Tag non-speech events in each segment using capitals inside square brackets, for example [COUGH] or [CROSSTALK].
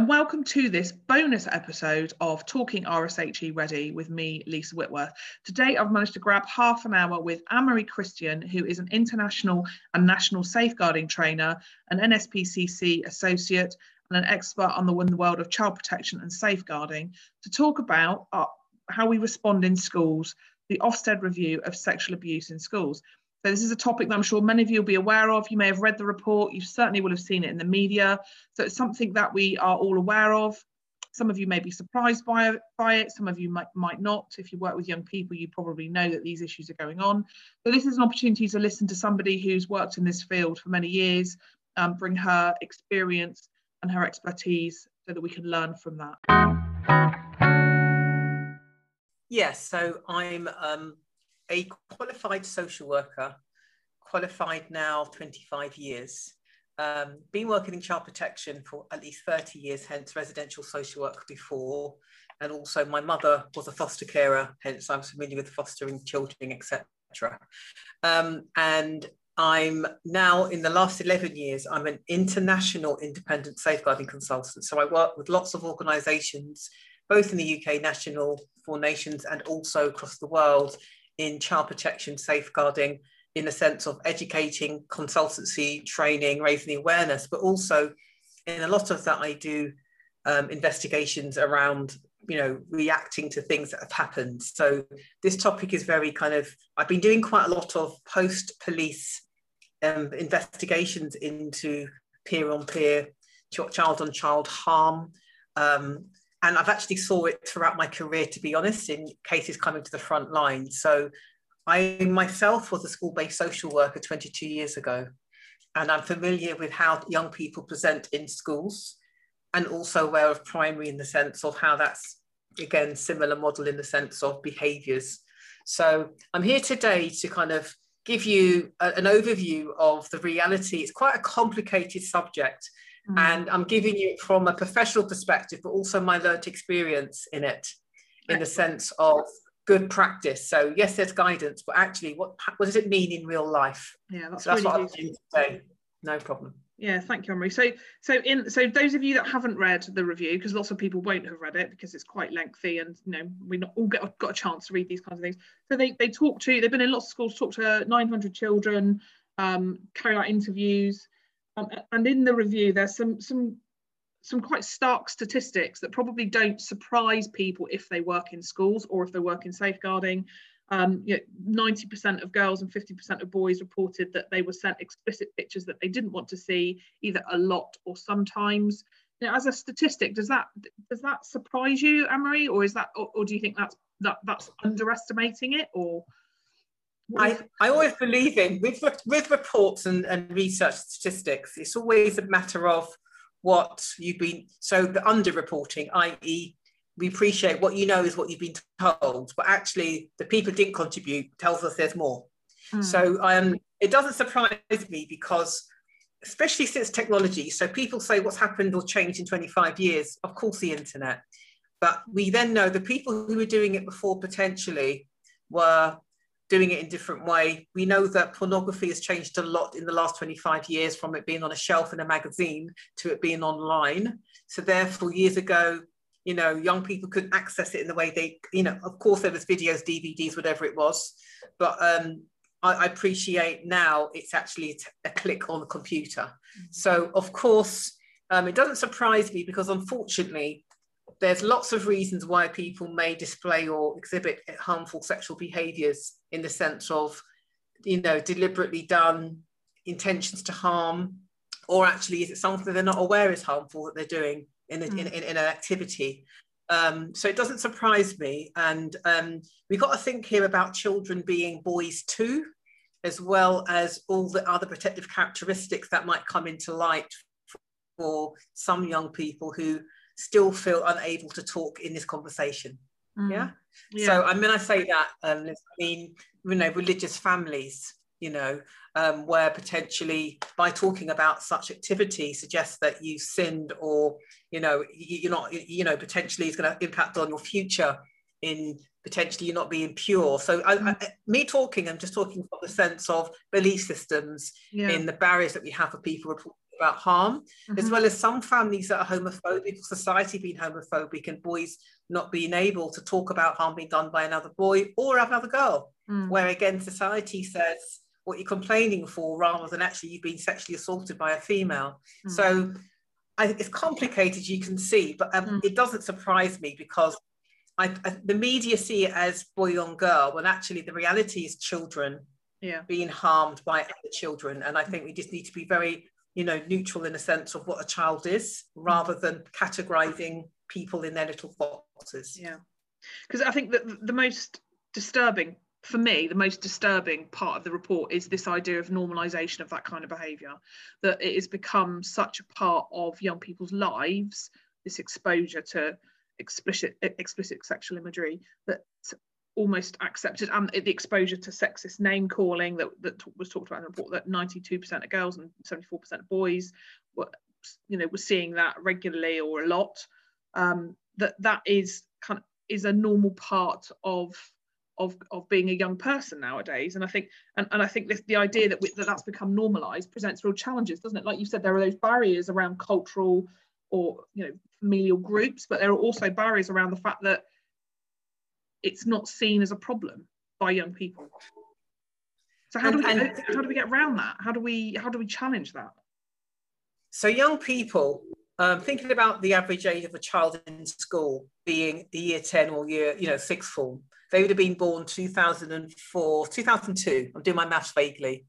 and welcome to this bonus episode of Talking RSHE Ready with me, Lisa Whitworth. Today, I've managed to grab half an hour with Ann Marie Christian, who is an international and national safeguarding trainer, an NSPCC associate, and an expert on the, world of child protection and safeguarding, to talk about uh, how we respond in schools, the Ofsted review of sexual abuse in schools. So this is a topic that I'm sure many of you will be aware of. You may have read the report. You certainly will have seen it in the media. So it's something that we are all aware of. Some of you may be surprised by, by it. Some of you might, might not. If you work with young people, you probably know that these issues are going on. So this is an opportunity to listen to somebody who's worked in this field for many years, um, bring her experience and her expertise so that we can learn from that. Yes, so I'm um, a qualified social worker, qualified now 25 years. Um, been working in child protection for at least 30 years, hence residential social work before. And also my mother was a foster carer, hence I'm familiar with fostering children, etc. Um, and I'm now in the last 11 years, I'm an international independent safeguarding consultant. So I work with lots of organizations, both in the UK, national, four nations, and also across the world in child protection safeguarding in the sense of educating, consultancy, training, raising awareness, but also in a lot of that I do um, investigations around you know reacting to things that have happened. So this topic is very kind of i've been doing quite a lot of post police um, investigations into peer on peer child on child harm um, and I've actually saw it throughout my career, to be honest, in cases coming to the front line. So I myself was a school-based social worker 22 years ago, and I'm familiar with how young people present in schools, and also aware of primary in the sense of how that's again similar model in the sense of behaviours. So I'm here today to kind of give you a, an overview of the reality. It's quite a complicated subject Mm. And I'm giving you from a professional perspective, but also my learnt experience in it, in the sense of good practice. So yes, there's guidance, but actually, what what does it mean in real life? Yeah, that's, so that's really what I'm doing today. No problem. Yeah, thank you, Ann Marie. So, so in so those of you that haven't read the review, because lots of people won't have read it because it's quite lengthy, and you know we not all get got a chance to read these kinds of things. So they they talk to they've been in lots of schools, talked to 900 children, um, carried out interviews, um, and in the review, there's some some some quite stark statistics that probably don't surprise people if they work in schools or if they work in safeguarding. Um, you know, 90% of girls and 50% of boys reported that they were sent explicit pictures that they didn't want to see, either a lot or sometimes. You know, as a statistic, does that does that surprise you, Ann Marie, or is that, or, or do you think that's that that's underestimating it, or? I, I always believe in with with reports and, and research statistics, it's always a matter of what you've been so the underreporting, i.e., we appreciate what you know is what you've been told, but actually the people didn't contribute tells us there's more. Mm. So um, it doesn't surprise me because especially since technology, so people say what's happened or changed in 25 years, of course the internet. But we then know the people who were doing it before potentially were doing it in different way. We know that pornography has changed a lot in the last 25 years from it being on a shelf in a magazine to it being online. So therefore, years ago, you know, young people couldn't access it in the way they, you know, of course there was videos, DVDs, whatever it was, but um, I, I appreciate now it's actually a click on the computer. Mm-hmm. So of course, um, it doesn't surprise me because unfortunately, there's lots of reasons why people may display or exhibit harmful sexual behaviors in the sense of you know deliberately done intentions to harm or actually is it something they're not aware is harmful that they're doing in, a, mm. in, in, in, an activity um, so it doesn't surprise me and um, we've got to think here about children being boys too as well as all the other protective characteristics that might come into light for some young people who still feel unable to talk in this conversation. Mm. Yeah? yeah? So I mean, I say that, um, I mean, you know, religious families, you know, um, where potentially by talking about such activity suggests that you sinned or, you know, you're not, you know, potentially is going to impact on your future in potentially you're not being pure. So I, I, me talking, I'm just talking from the sense of belief systems yeah. in the barriers that we have for people about harm, mm-hmm. as well as some families that are homophobic, society being homophobic, and boys not being able to talk about harm being done by another boy or another girl, mm. where again society says what you're complaining for rather than actually you've been sexually assaulted by a female. Mm. So I, think it's complicated, you can see, but um, mm. it doesn't surprise me because I, I, the media see it as boy on girl, when actually the reality is children yeah. being harmed by other children. And I think we just need to be very, you know, neutral in a sense of what a child is, mm. rather than categorizing people in their little boxes. Yeah, because I think that the most disturbing for me, the most disturbing part of the report is this idea of normalization of that kind of behavior, that it has become such a part of young people's lives, this exposure to explicit explicit sexual imagery that almost accepted and the exposure to sexist name calling that, that was talked about in the report that 92% of girls and 74% of boys were you know were seeing that regularly or a lot. Um, that that is kind of is a normal part of of, of being a young person nowadays. And i think and, and i think this, the idea that, we, that that's become normalized presents real challenges doesn't it? Like you said there are those barriers around cultural or you know familial groups but there are also barriers around the fact that it's not seen as a problem by young people. So how do we and, how do we get around that? How do we how do we challenge that? So young people um, thinking about the average age of a child in school being the year 10 or year you know sixth form they would have been born 2004 2002 i'm doing my maths vaguely.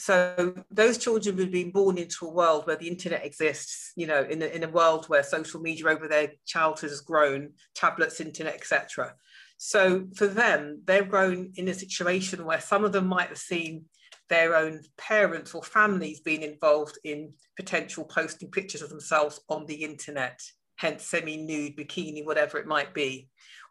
So those children would have been born into a world where the internet exists, you know, in a, in a world where social media over their childhood has grown, tablets, internet, etc. So for them, they've grown in a situation where some of them might have seen their own parents or families being involved in potential posting pictures of themselves on the internet, hence semi-nude, bikini, whatever it might be.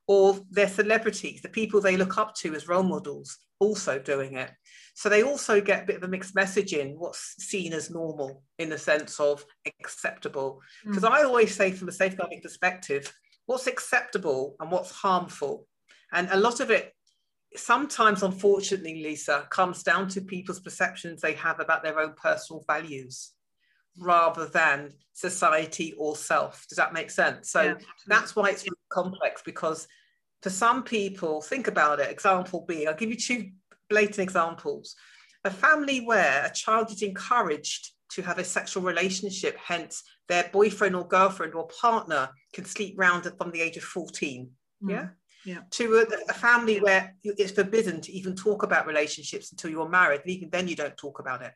Or their celebrities, the people they look up to as role models, also doing it. So they also get a bit of a mixed message in what's seen as normal in the sense of acceptable. Because mm. I always say, from a safeguarding perspective, what's acceptable and what's harmful. And a lot of it, sometimes, unfortunately, Lisa, comes down to people's perceptions they have about their own personal values rather than society or self. Does that make sense? So yeah, that's why it's really complex because for some people, think about it. Example B, I'll give you two blatant examples. A family where a child is encouraged to have a sexual relationship, hence their boyfriend or girlfriend or partner can sleep round from the age of 14. Mm. Yeah. Yeah. To a, a family yeah. where it's forbidden to even talk about relationships until you're married, and even then you don't talk about it.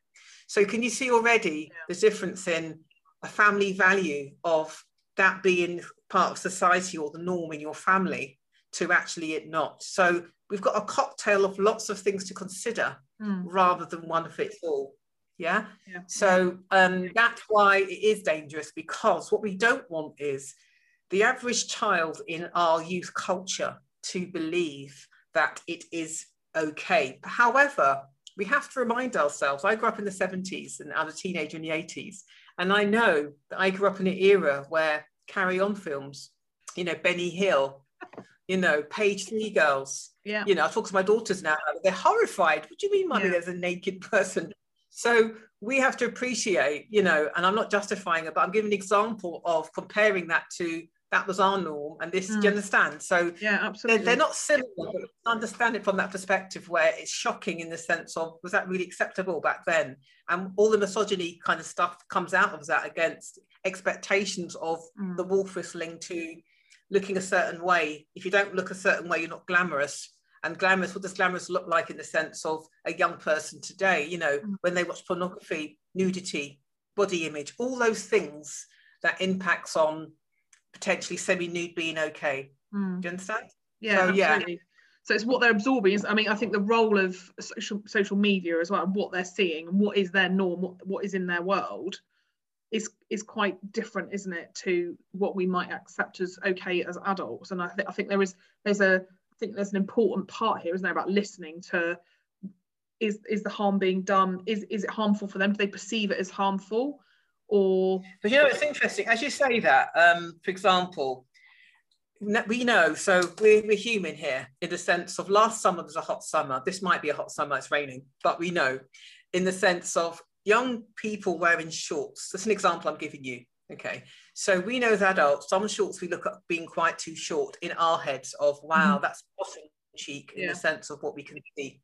So, can you see already yeah. the difference in a family value of that being part of society or the norm in your family to actually it not? So, we've got a cocktail of lots of things to consider mm. rather than one fits all. Yeah. yeah. So um, that's why it is dangerous because what we don't want is the average child in our youth culture to believe that it is okay. However, we have to remind ourselves I grew up in the 70s and I was a teenager in the 80s. And I know that I grew up in an era where carry on films, you know, Benny Hill, you know, page three girls. Yeah. You know, I talk to my daughters now, they're horrified. What do you mean, mommy, yeah. there's a naked person? So we have to appreciate, you know, and I'm not justifying it, but I'm giving an example of comparing that to that was our norm and this, mm. do you mm. understand? So yeah, absolutely. They're, they're not similar, but understand it from that perspective where it's shocking in the sense of was that really acceptable back then? And all the misogyny kind of stuff comes out of that against expectations of mm. the wolf whistling to looking a certain way. If you don't look a certain way, you're not glamorous. And glamorous, what does glamorous look like in the sense of a young person today? You know, mm. when they watch pornography, nudity, body image, all those things that impacts on potentially semi-nude being okay. Mm. Do you understand? Yeah, so. Yeah. So it's what they're absorbing. Is, I mean, I think the role of social social media as well, and what they're seeing, and what is their norm, what, what is in their world, is is quite different, isn't it, to what we might accept as okay as adults? And I, th- I think there is there's a I think there's an important part here, isn't there, about listening to is is the harm being done? Is is it harmful for them? Do they perceive it as harmful? Or but you know it's interesting as you say that. Um, for example, we know so we're, we're human here in the sense of last summer was a hot summer. This might be a hot summer. It's raining, but we know in the sense of young people wearing shorts. That's an example I'm giving you. Okay. So we know as adults, some shorts we look at being quite too short in our heads of, wow, mm-hmm. that's bottom cheek in the sense of what we can see.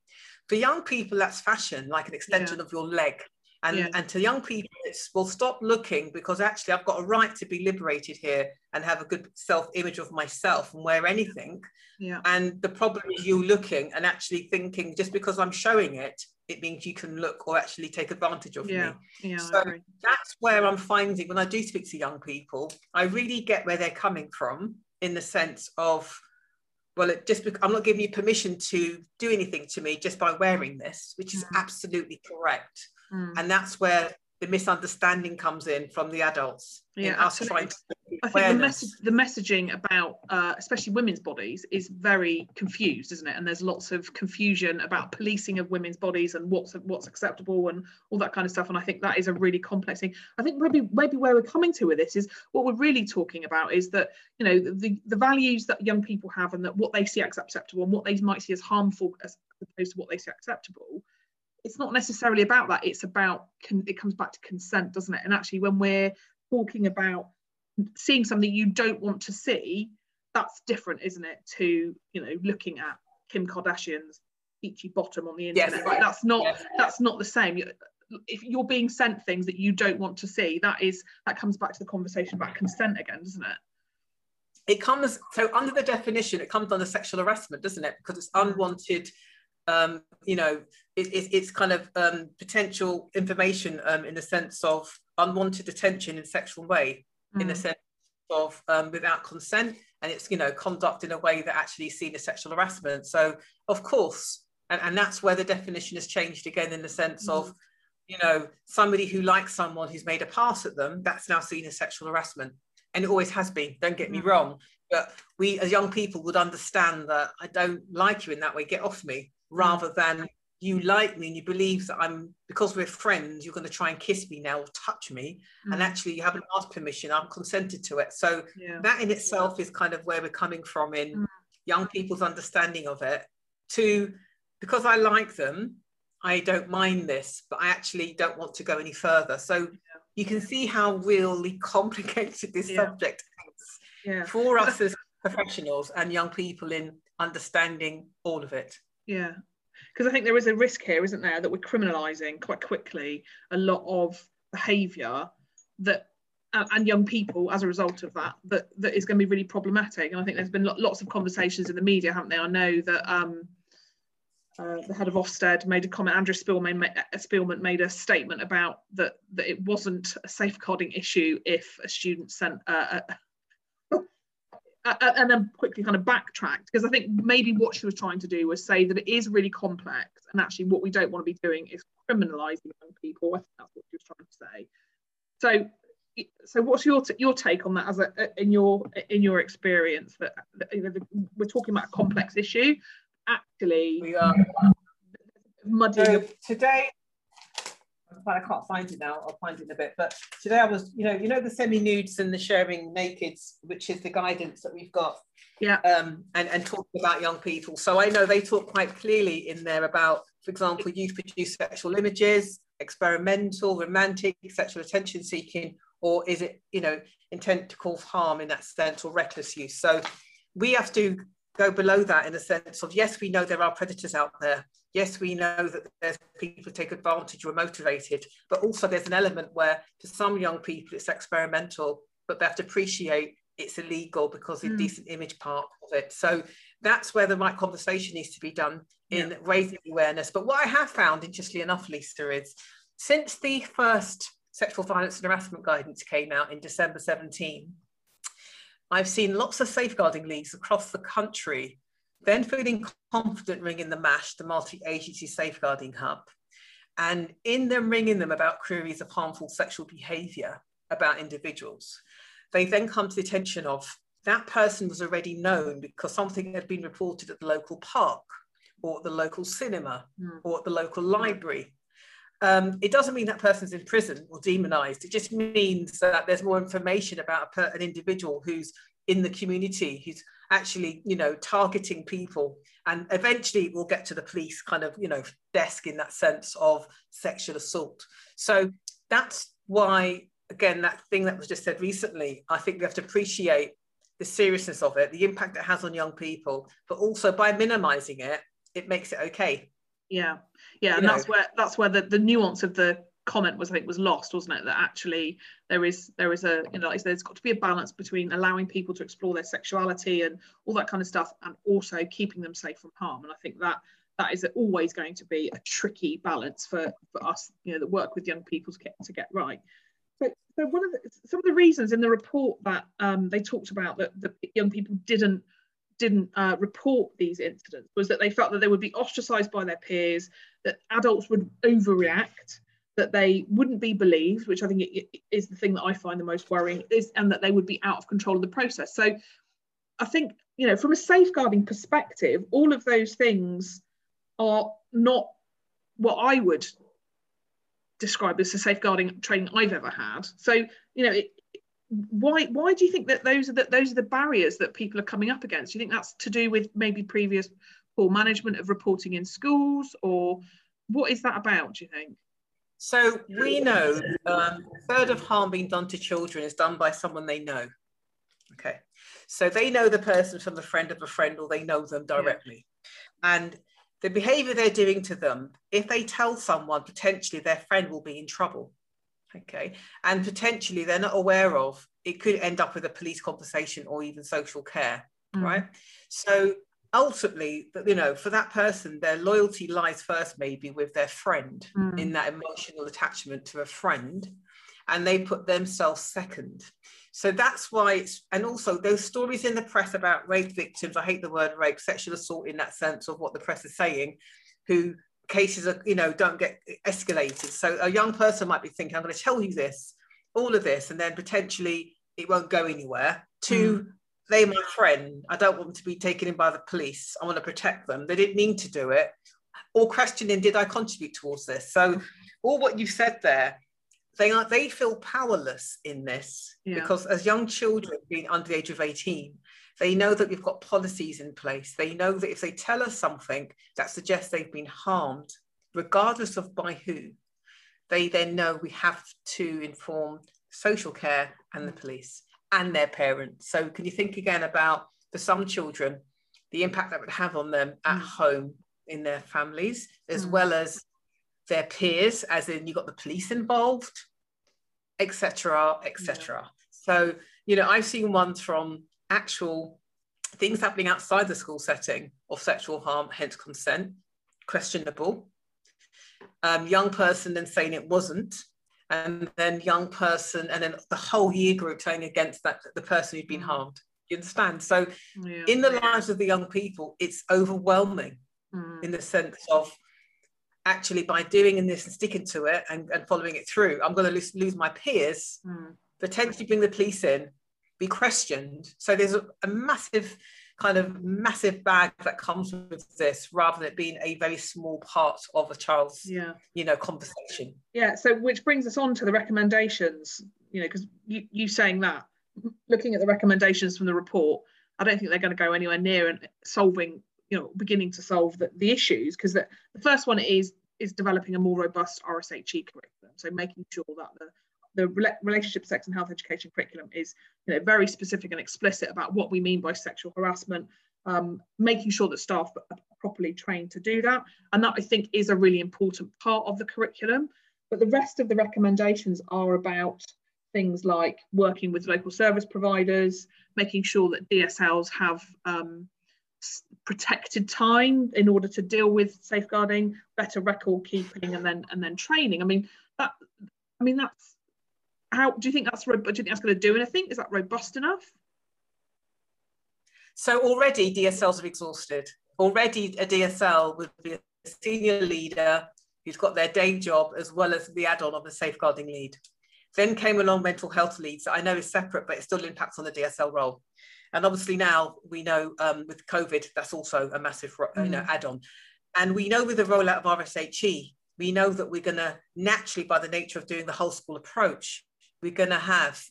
For young people, that's fashion, like an extension yeah. of your leg. And, yeah. and to young people, it's well, stop looking because actually I've got a right to be liberated here and have a good self image of myself and wear anything. Yeah. And the problem is you looking and actually thinking just because I'm showing it, it means you can look or actually take advantage of yeah. me. Yeah, so that's where I'm finding when I do speak to young people, I really get where they're coming from in the sense of well, it just I'm not giving you permission to do anything to me just by wearing this, which is mm. absolutely correct. Mm. And that's where the misunderstanding comes in from the adults yeah, in us trying to I think the, message, the messaging about uh, especially women's bodies is very confused, isn't it? And there's lots of confusion about policing of women's bodies and what's what's acceptable and all that kind of stuff. And I think that is a really complex thing. I think maybe maybe where we're coming to with this is what we're really talking about is that you know the the values that young people have and that what they see as acceptable and what they might see as harmful as opposed to what they see acceptable it's not necessarily about that it's about it comes back to consent doesn't it and actually when we're talking about seeing something you don't want to see that's different isn't it to you know looking at kim kardashian's peachy bottom on the internet yes. like that's not yes. that's not the same if you're being sent things that you don't want to see that is that comes back to the conversation about consent again doesn't it it comes so under the definition it comes under sexual harassment doesn't it because it's mm. unwanted um, you know, it, it, it's kind of um, potential information um, in the sense of unwanted attention in a sexual way, mm. in the mm. sense of um, without consent, and it's you know conduct in a way that actually is seen as sexual harassment. So of course, and, and that's where the definition has changed again in the sense mm. of you know somebody who likes someone who's made a pass at them that's now seen as sexual harassment and it always has been don't get me mm. wrong but we as young people would understand that i don't like you in that way get off me rather than you like me and you believe that I'm because we're friends, you're going to try and kiss me now or touch me. Mm. And actually, you haven't asked permission, I'm consented to it. So, yeah. that in itself is kind of where we're coming from in mm. young people's understanding of it. To because I like them, I don't mind this, but I actually don't want to go any further. So, yeah. you can see how really [LAUGHS] complicated this yeah. subject is for us [LAUGHS] as professionals and young people in understanding all of it. Yeah. Because I think there is a risk here, isn't there, that we're criminalising quite quickly a lot of behaviour that and young people as a result of that that that is going to be really problematic and i think there's been lots of conversations in the media haven't they? i know that um, uh, the head of Ofsted made a comment. Amanda Spielman, uh, Spielman made a statement about that that it wasn't a safeguarding issue if a student sent uh, and then quickly kind of backtracked because I think maybe what she was trying to do was say that it is really complex and actually what we don't want to be doing is criminalizing young people. I think that's what she was trying to say. So so what's your your take on that as a in your in your experience that, that you know, the, we're talking about a complex issue actually we are muddying so today I can't find it now. I'll find it in a bit. But today I was, you know, you know the semi-nudes and the sharing nakeds, which is the guidance that we've got. Yeah. Um, and, and talking about young people. So I know they talk quite clearly in there about, for example, youth produced sexual images, experimental, romantic, sexual attention seeking, or is it, you know, intent to cause harm in that sense or reckless use? So we have to go below that in the sense of yes, we know there are predators out there. Yes, we know that there's people who take advantage or are motivated, but also there's an element where to some young people it's experimental, but they have to appreciate it's illegal because of mm. decent image part of it. So that's where the right conversation needs to be done in yeah. raising awareness. But what I have found, interestingly enough, Lisa, is since the first sexual violence and harassment guidance came out in December 17, I've seen lots of safeguarding leagues across the country then feeling confident ringing the MASH, the multi-agency safeguarding hub, and in them ringing them about queries of harmful sexual behaviour about individuals, they then come to the attention of that person was already known because something had been reported at the local park or at the local cinema mm. or at the local library. Um, it doesn't mean that person's in prison or demonized. It just means that there's more information about per, an individual who's in the community, who's actually, you know, targeting people. And eventually we'll get to the police kind of, you know, desk in that sense of sexual assault. So that's why, again, that thing that was just said recently, I think we have to appreciate the seriousness of it, the impact it has on young people, but also by minimizing it, it makes it okay. Yeah, yeah, you and know. that's where that's where the, the nuance of the comment was I think was lost, wasn't it? That actually there is there is a you know there's got to be a balance between allowing people to explore their sexuality and all that kind of stuff, and also keeping them safe from harm. And I think that that is always going to be a tricky balance for for us, you know, that work with young people to get to get right. So, so one of the, some of the reasons in the report that um, they talked about that the young people didn't didn't uh, report these incidents was that they felt that they would be ostracized by their peers, that adults would overreact, that they wouldn't be believed, which I think is the thing that I find the most worrying, is and that they would be out of control of the process. So I think, you know, from a safeguarding perspective, all of those things are not what I would describe as the safeguarding training I've ever had. So, you know, it, why why do you think that those are the, those are the barriers that people are coming up against? Do you think that's to do with maybe previous poor management of reporting in schools, or what is that about? Do you think? So we know um, a third of harm being done to children is done by someone they know. Okay, so they know the person from the friend of a friend, or they know them directly, yeah. and the behavior they're doing to them, if they tell someone, potentially their friend will be in trouble. Okay, and potentially they're not aware of it could end up with a police conversation or even social care, mm. right? So ultimately you know for that person their loyalty lies first maybe with their friend mm. in that emotional attachment to a friend and they put themselves second. So that's why it's and also those stories in the press about rape victims i hate the word rape sexual assault in that sense of what the press is saying who cases are you know don't get escalated. So a young person might be thinking i'm going to tell you this all of this and then potentially it won't go anywhere to mm they're my friend. I don't want them to be taken in by the police. I want to protect them. They didn't mean to do it. Or questioning, did I contribute towards this? So [LAUGHS] all what you said there, they are they feel powerless in this yeah. because as young children being under the age of 18, they know that we've got policies in place. They know that if they tell us something that suggests they've been harmed, regardless of by who, they then know we have to inform social care and the mm. police and their parents. So can you think again about for some children, the impact that would have on them at mm. home in their families, as mm. well as their peers, as in you got the police involved, etc., etc. Yeah. So you know, I've seen ones from actual things happening outside the school setting of sexual harm, hence consent, questionable. Um, young person then saying it wasn't, and then young person and then the whole year group saying against that the person who'd been mm. harmed you understand so yeah. in the lives of the young people it's overwhelming mm. in the sense of actually by doing in this and sticking to it and, and following it through i'm going to lose, lose my peers mm. potentially bring the police in be questioned so there's a, a massive kind of massive bag that comes with this rather than it being a very small part of a child's yeah. you know conversation yeah so which brings us on to the recommendations you know because you, you saying that looking at the recommendations from the report i don't think they're going to go anywhere near and solving you know beginning to solve the, the issues because the, the first one is is developing a more robust RSHE curriculum so making sure that the the relationship sex and health education curriculum is you know, very specific and explicit about what we mean by sexual harassment um, making sure that staff are properly trained to do that. And that i think is a really important part of the curriculum. But the rest of the recommendations are about things like working with local service providers making sure that dsls have um, protected time in order to deal with safeguarding better record keeping and then and then training. I mean that i mean that's how do you think that's do you think that's going to do anything? Is that robust enough? So already DSLs are exhausted. Already a DSL would be a senior leader who's got their day job as well as the add-on of a safeguarding lead. Then came along mental health leads that I know is separate, but it still impacts on the DSL role. And obviously now we know um, with COVID, that's also a massive you know, mm. add-on. And we know with the rollout of RSHE, we know that we're going to naturally, by the nature of doing the whole school approach, we're going to have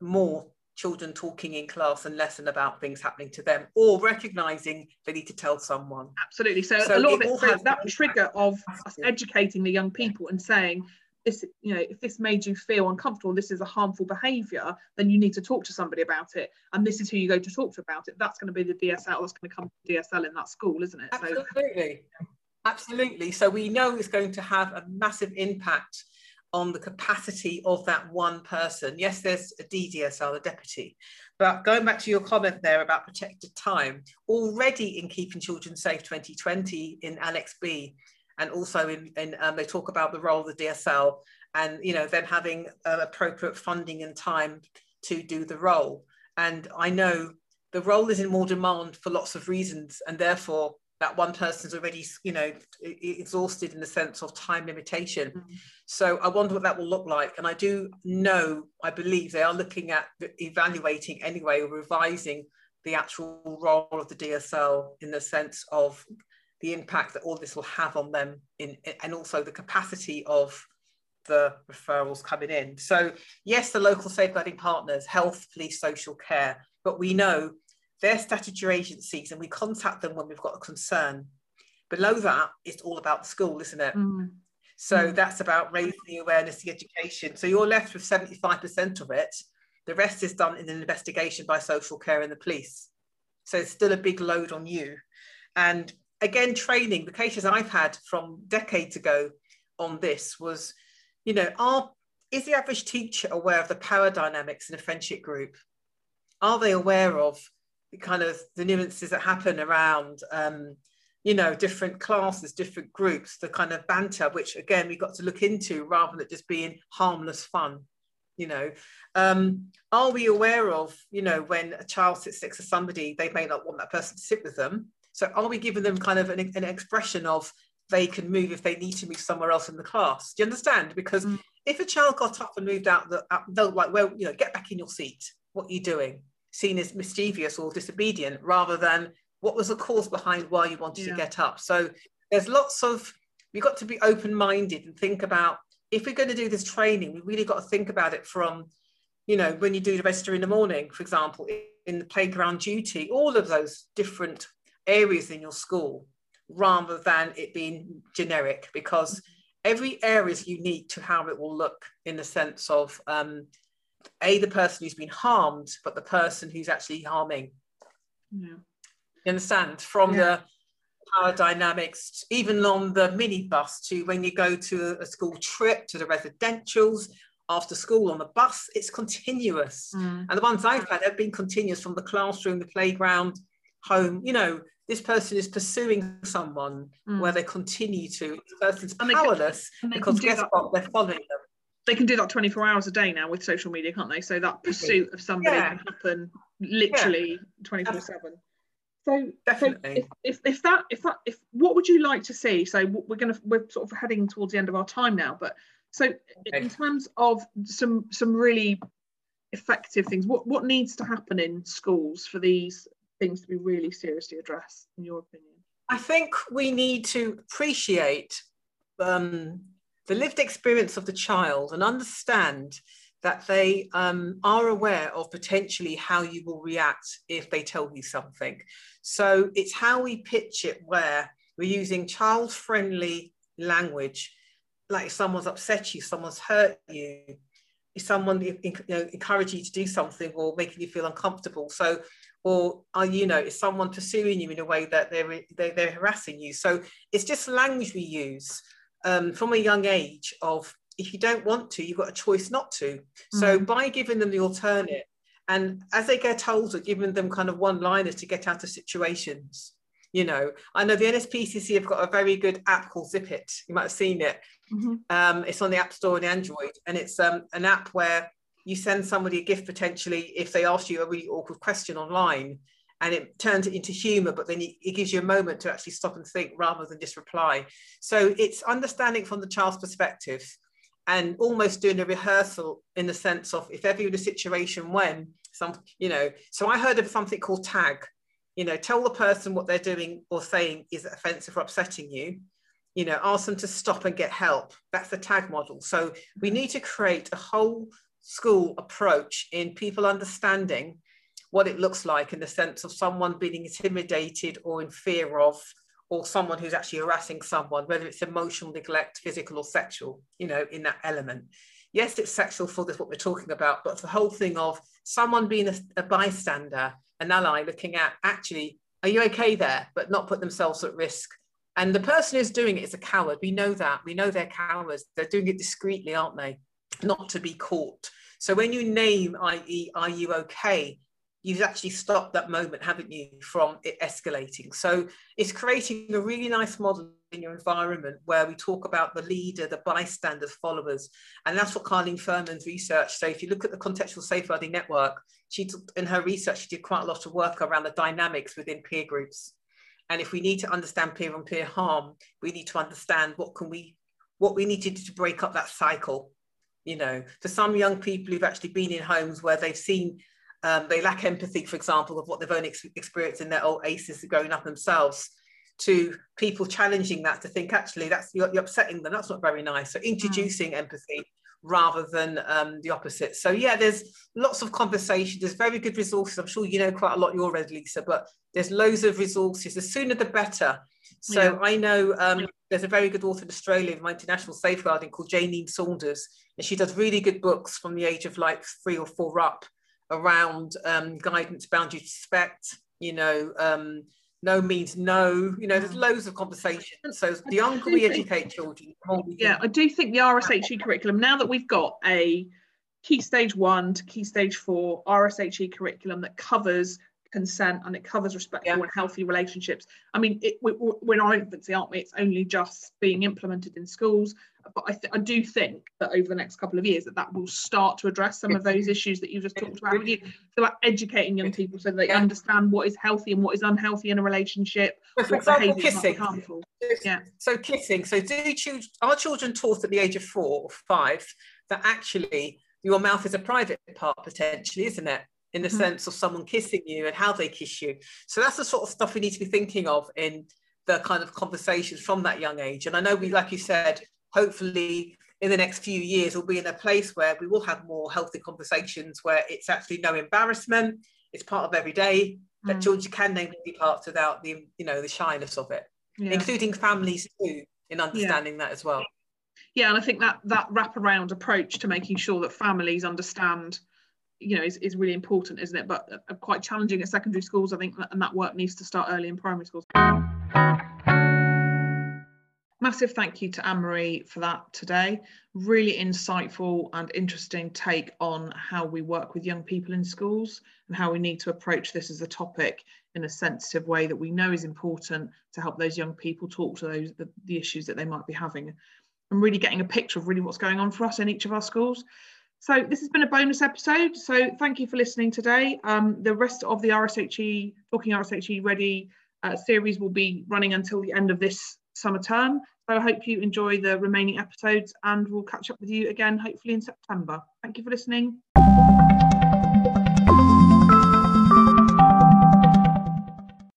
more children talking in class and lesson about things happening to them or recognizing they need to tell someone. Absolutely. So, so a lot of it that trigger of us educating the young people and saying this you know if this made you feel uncomfortable this is a harmful behavior then you need to talk to somebody about it. And this is who you go to talk to about it. That's going to be the dsl that's going to come to dsl in that school isn't it? Absolutely. So, absolutely. So we know it's going to have a massive impact on the capacity of that one person. Yes, there's a DDSL, the deputy, but going back to your comment there about protected time, already in Keeping Children Safe 2020 in Annex B, and also in, in um, they talk about the role of the DSL and you know them having uh, appropriate funding and time to do the role. And I know the role is in more demand for lots of reasons, and therefore that one person's already, you know, exhausted in the sense of time limitation. Mm-hmm. So I wonder what that will look like. And I do know, I believe they are looking at evaluating anyway, or revising the actual role of the DSL in the sense of the impact that all this will have on them in, and also the capacity of the referrals coming in. So yes, the local safeguarding partners, health, police, social care, but we know they're statutory agencies and we contact them when we've got a concern. Below that, it's all about the school, isn't it? Mm. So mm. that's about raising the awareness, the education. So you're left with 75% of it. The rest is done in an investigation by social care and the police. So it's still a big load on you. And again, training, the cases I've had from decades ago on this was, you know, are is the average teacher aware of the power dynamics in a friendship group? Are they aware of kind of the nuances that happen around um, you know different classes different groups the kind of banter which again we got to look into rather than just being harmless fun you know. Um, are we aware of you know when a child sits next to somebody they may not want that person to sit with them? So are we giving them kind of an, an expression of they can move if they need to move somewhere else in the class? Do you understand? Because mm. if a child got up and moved out the they'll like well you know get back in your seat. What are you doing seen as mischievous or disobedient rather than what was the cause behind why you wanted yeah. to get up. So there's lots of, we've got to be open minded and think about if we're going to do this training, we really got to think about it from, you know, when you do the register in the morning, for example, in the playground duty, all of those different areas in your school, rather than it being generic, because every area is unique to how it will look in the sense of um, a the person who's been harmed but the person who's actually harming yeah. you understand from yeah. the power dynamics even on the minibus to when you go to a school trip to the residentials after school on the bus it's continuous mm. and the ones i've had have been continuous from the classroom the playground home you know this person is pursuing someone mm. where they continue to this person's powerless because guess what they're following them they can do that 24 hours a day now with social media can't they so that pursuit of somebody yeah. can happen literally 24 yeah. 7 so, so if, if, if, that if that if what would you like to see so we're gonna we're sort of heading towards the end of our time now but so okay. in terms of some some really effective things what what needs to happen in schools for these things to be really seriously addressed in your opinion i think we need to appreciate um, the lived experience of the child and understand that they um, are aware of potentially how you will react if they tell you something. So it's how we pitch it where we're using child friendly language, like if someone's upset you, someone's hurt you, if someone you know, encourage you to do something or making you feel uncomfortable. So, or are you know, is someone pursuing you in a way that they're, they're, they're harassing you? So it's just language we use um, from a young age of if you don't want to, you've got a choice not to. Mm. So by giving them the alternate, and as they get older, giving them kind of one-liners to get out of situations. You know, I know the NSPCC have got a very good app called Zipit. You might have seen it. Mm-hmm. Um, it's on the App Store and Android, and it's um, an app where you send somebody a gift potentially if they ask you a really awkward question online, and it turns it into humor, but then it gives you a moment to actually stop and think rather than just reply. So it's understanding from the child's perspective and almost doing a rehearsal in the sense of if ever you're in a situation when some, you know, so I heard of something called tag, you know, tell the person what they're doing or saying is offensive or upsetting you, you know, ask them to stop and get help. That's the tag model. So we need to create a whole school approach in people understanding what it looks like in the sense of someone being intimidated or in fear of or someone who's actually harassing someone, whether it's emotional neglect, physical or sexual, you know, in that element. Yes, it's sexual for this, what we're talking about, but the whole thing of someone being a, a bystander, an ally looking at actually, are you okay there, but not put themselves at risk. And the person who's doing it is a coward. We know that. We know they're cowards. They're doing it discreetly, aren't they? Not to be caught. So when you name, i.e., are you okay? You've actually stopped that moment, haven't you, from it escalating. So it's creating a really nice model in your environment where we talk about the leader, the bystanders, followers. And that's what Carlene Firmin's research. So if you look at the contextual safeguarding network, she in her research, she did quite a lot of work around the dynamics within peer groups. And if we need to understand peer on peer harm, we need to understand what can we, what we need to do to break up that cycle. You know, for some young people who've actually been in homes where they've seen um, they lack empathy, for example, of what they've only ex- experienced in their old ACEs growing up themselves, to people challenging that to think, actually, that's you're, you're upsetting them. That's not very nice. So introducing mm. empathy rather than um, the opposite. So yeah, there's lots of conversation. There's very good resources. I'm sure you know quite a lot you already, Lisa, but there's loads of resources. The sooner the better. So yeah. I know um, there's a very good author in Australia, my international safeguarding, called Jayneen Sanders, and she does really good books from the age of like three or four up around um, guidance, boundary respect, you know, um, no means no, you know, there's loads of conversations. So the younger we educate children, yeah, I do think the RSHE curriculum, now that we've got a key stage one to key stage four RSHE curriculum that covers consent and it covers respectful yeah. and healthy relationships. I mean, it, we, we're in our infancy, aren't we? It's only just being implemented in schools. But I, th- I do think that over the next couple of years that that will start to address some of those issues that you just talked about. You, so about educating young people so they understand what is healthy and what is unhealthy in a relationship. So for example, kissing. Harmful. Yeah. So kissing. So do choose, are children taught at the age of four or five that actually your mouth is a private part potentially, isn't it? in the mm-hmm. sense of someone kissing you and how they kiss you. So that's the sort of stuff we need to be thinking of in the kind of conversations from that young age. And I know we, like you said, hopefully in the next few years we'll be in a place where we will have more healthy conversations where it's actually no embarrassment, it's part of every day, that mm. children can name the parts without the, you know, the shyness of it, yeah. including families too, in understanding yeah. that as well. Yeah, and I think that that wraparound approach to making sure that families understand you know is, is really important isn't it but uh, quite challenging at secondary schools i think and that work needs to start early in primary schools massive thank you to ann marie for that today really insightful and interesting take on how we work with young people in schools and how we need to approach this as a topic in a sensitive way that we know is important to help those young people talk to those the, the issues that they might be having and really getting a picture of really what's going on for us in each of our schools so this has been a bonus episode. So thank you for listening today. Um, the rest of the RSHE, Talking RSHE Ready uh, series will be running until the end of this summer term. So I hope you enjoy the remaining episodes and we'll catch up with you again, hopefully in September. Thank you for listening.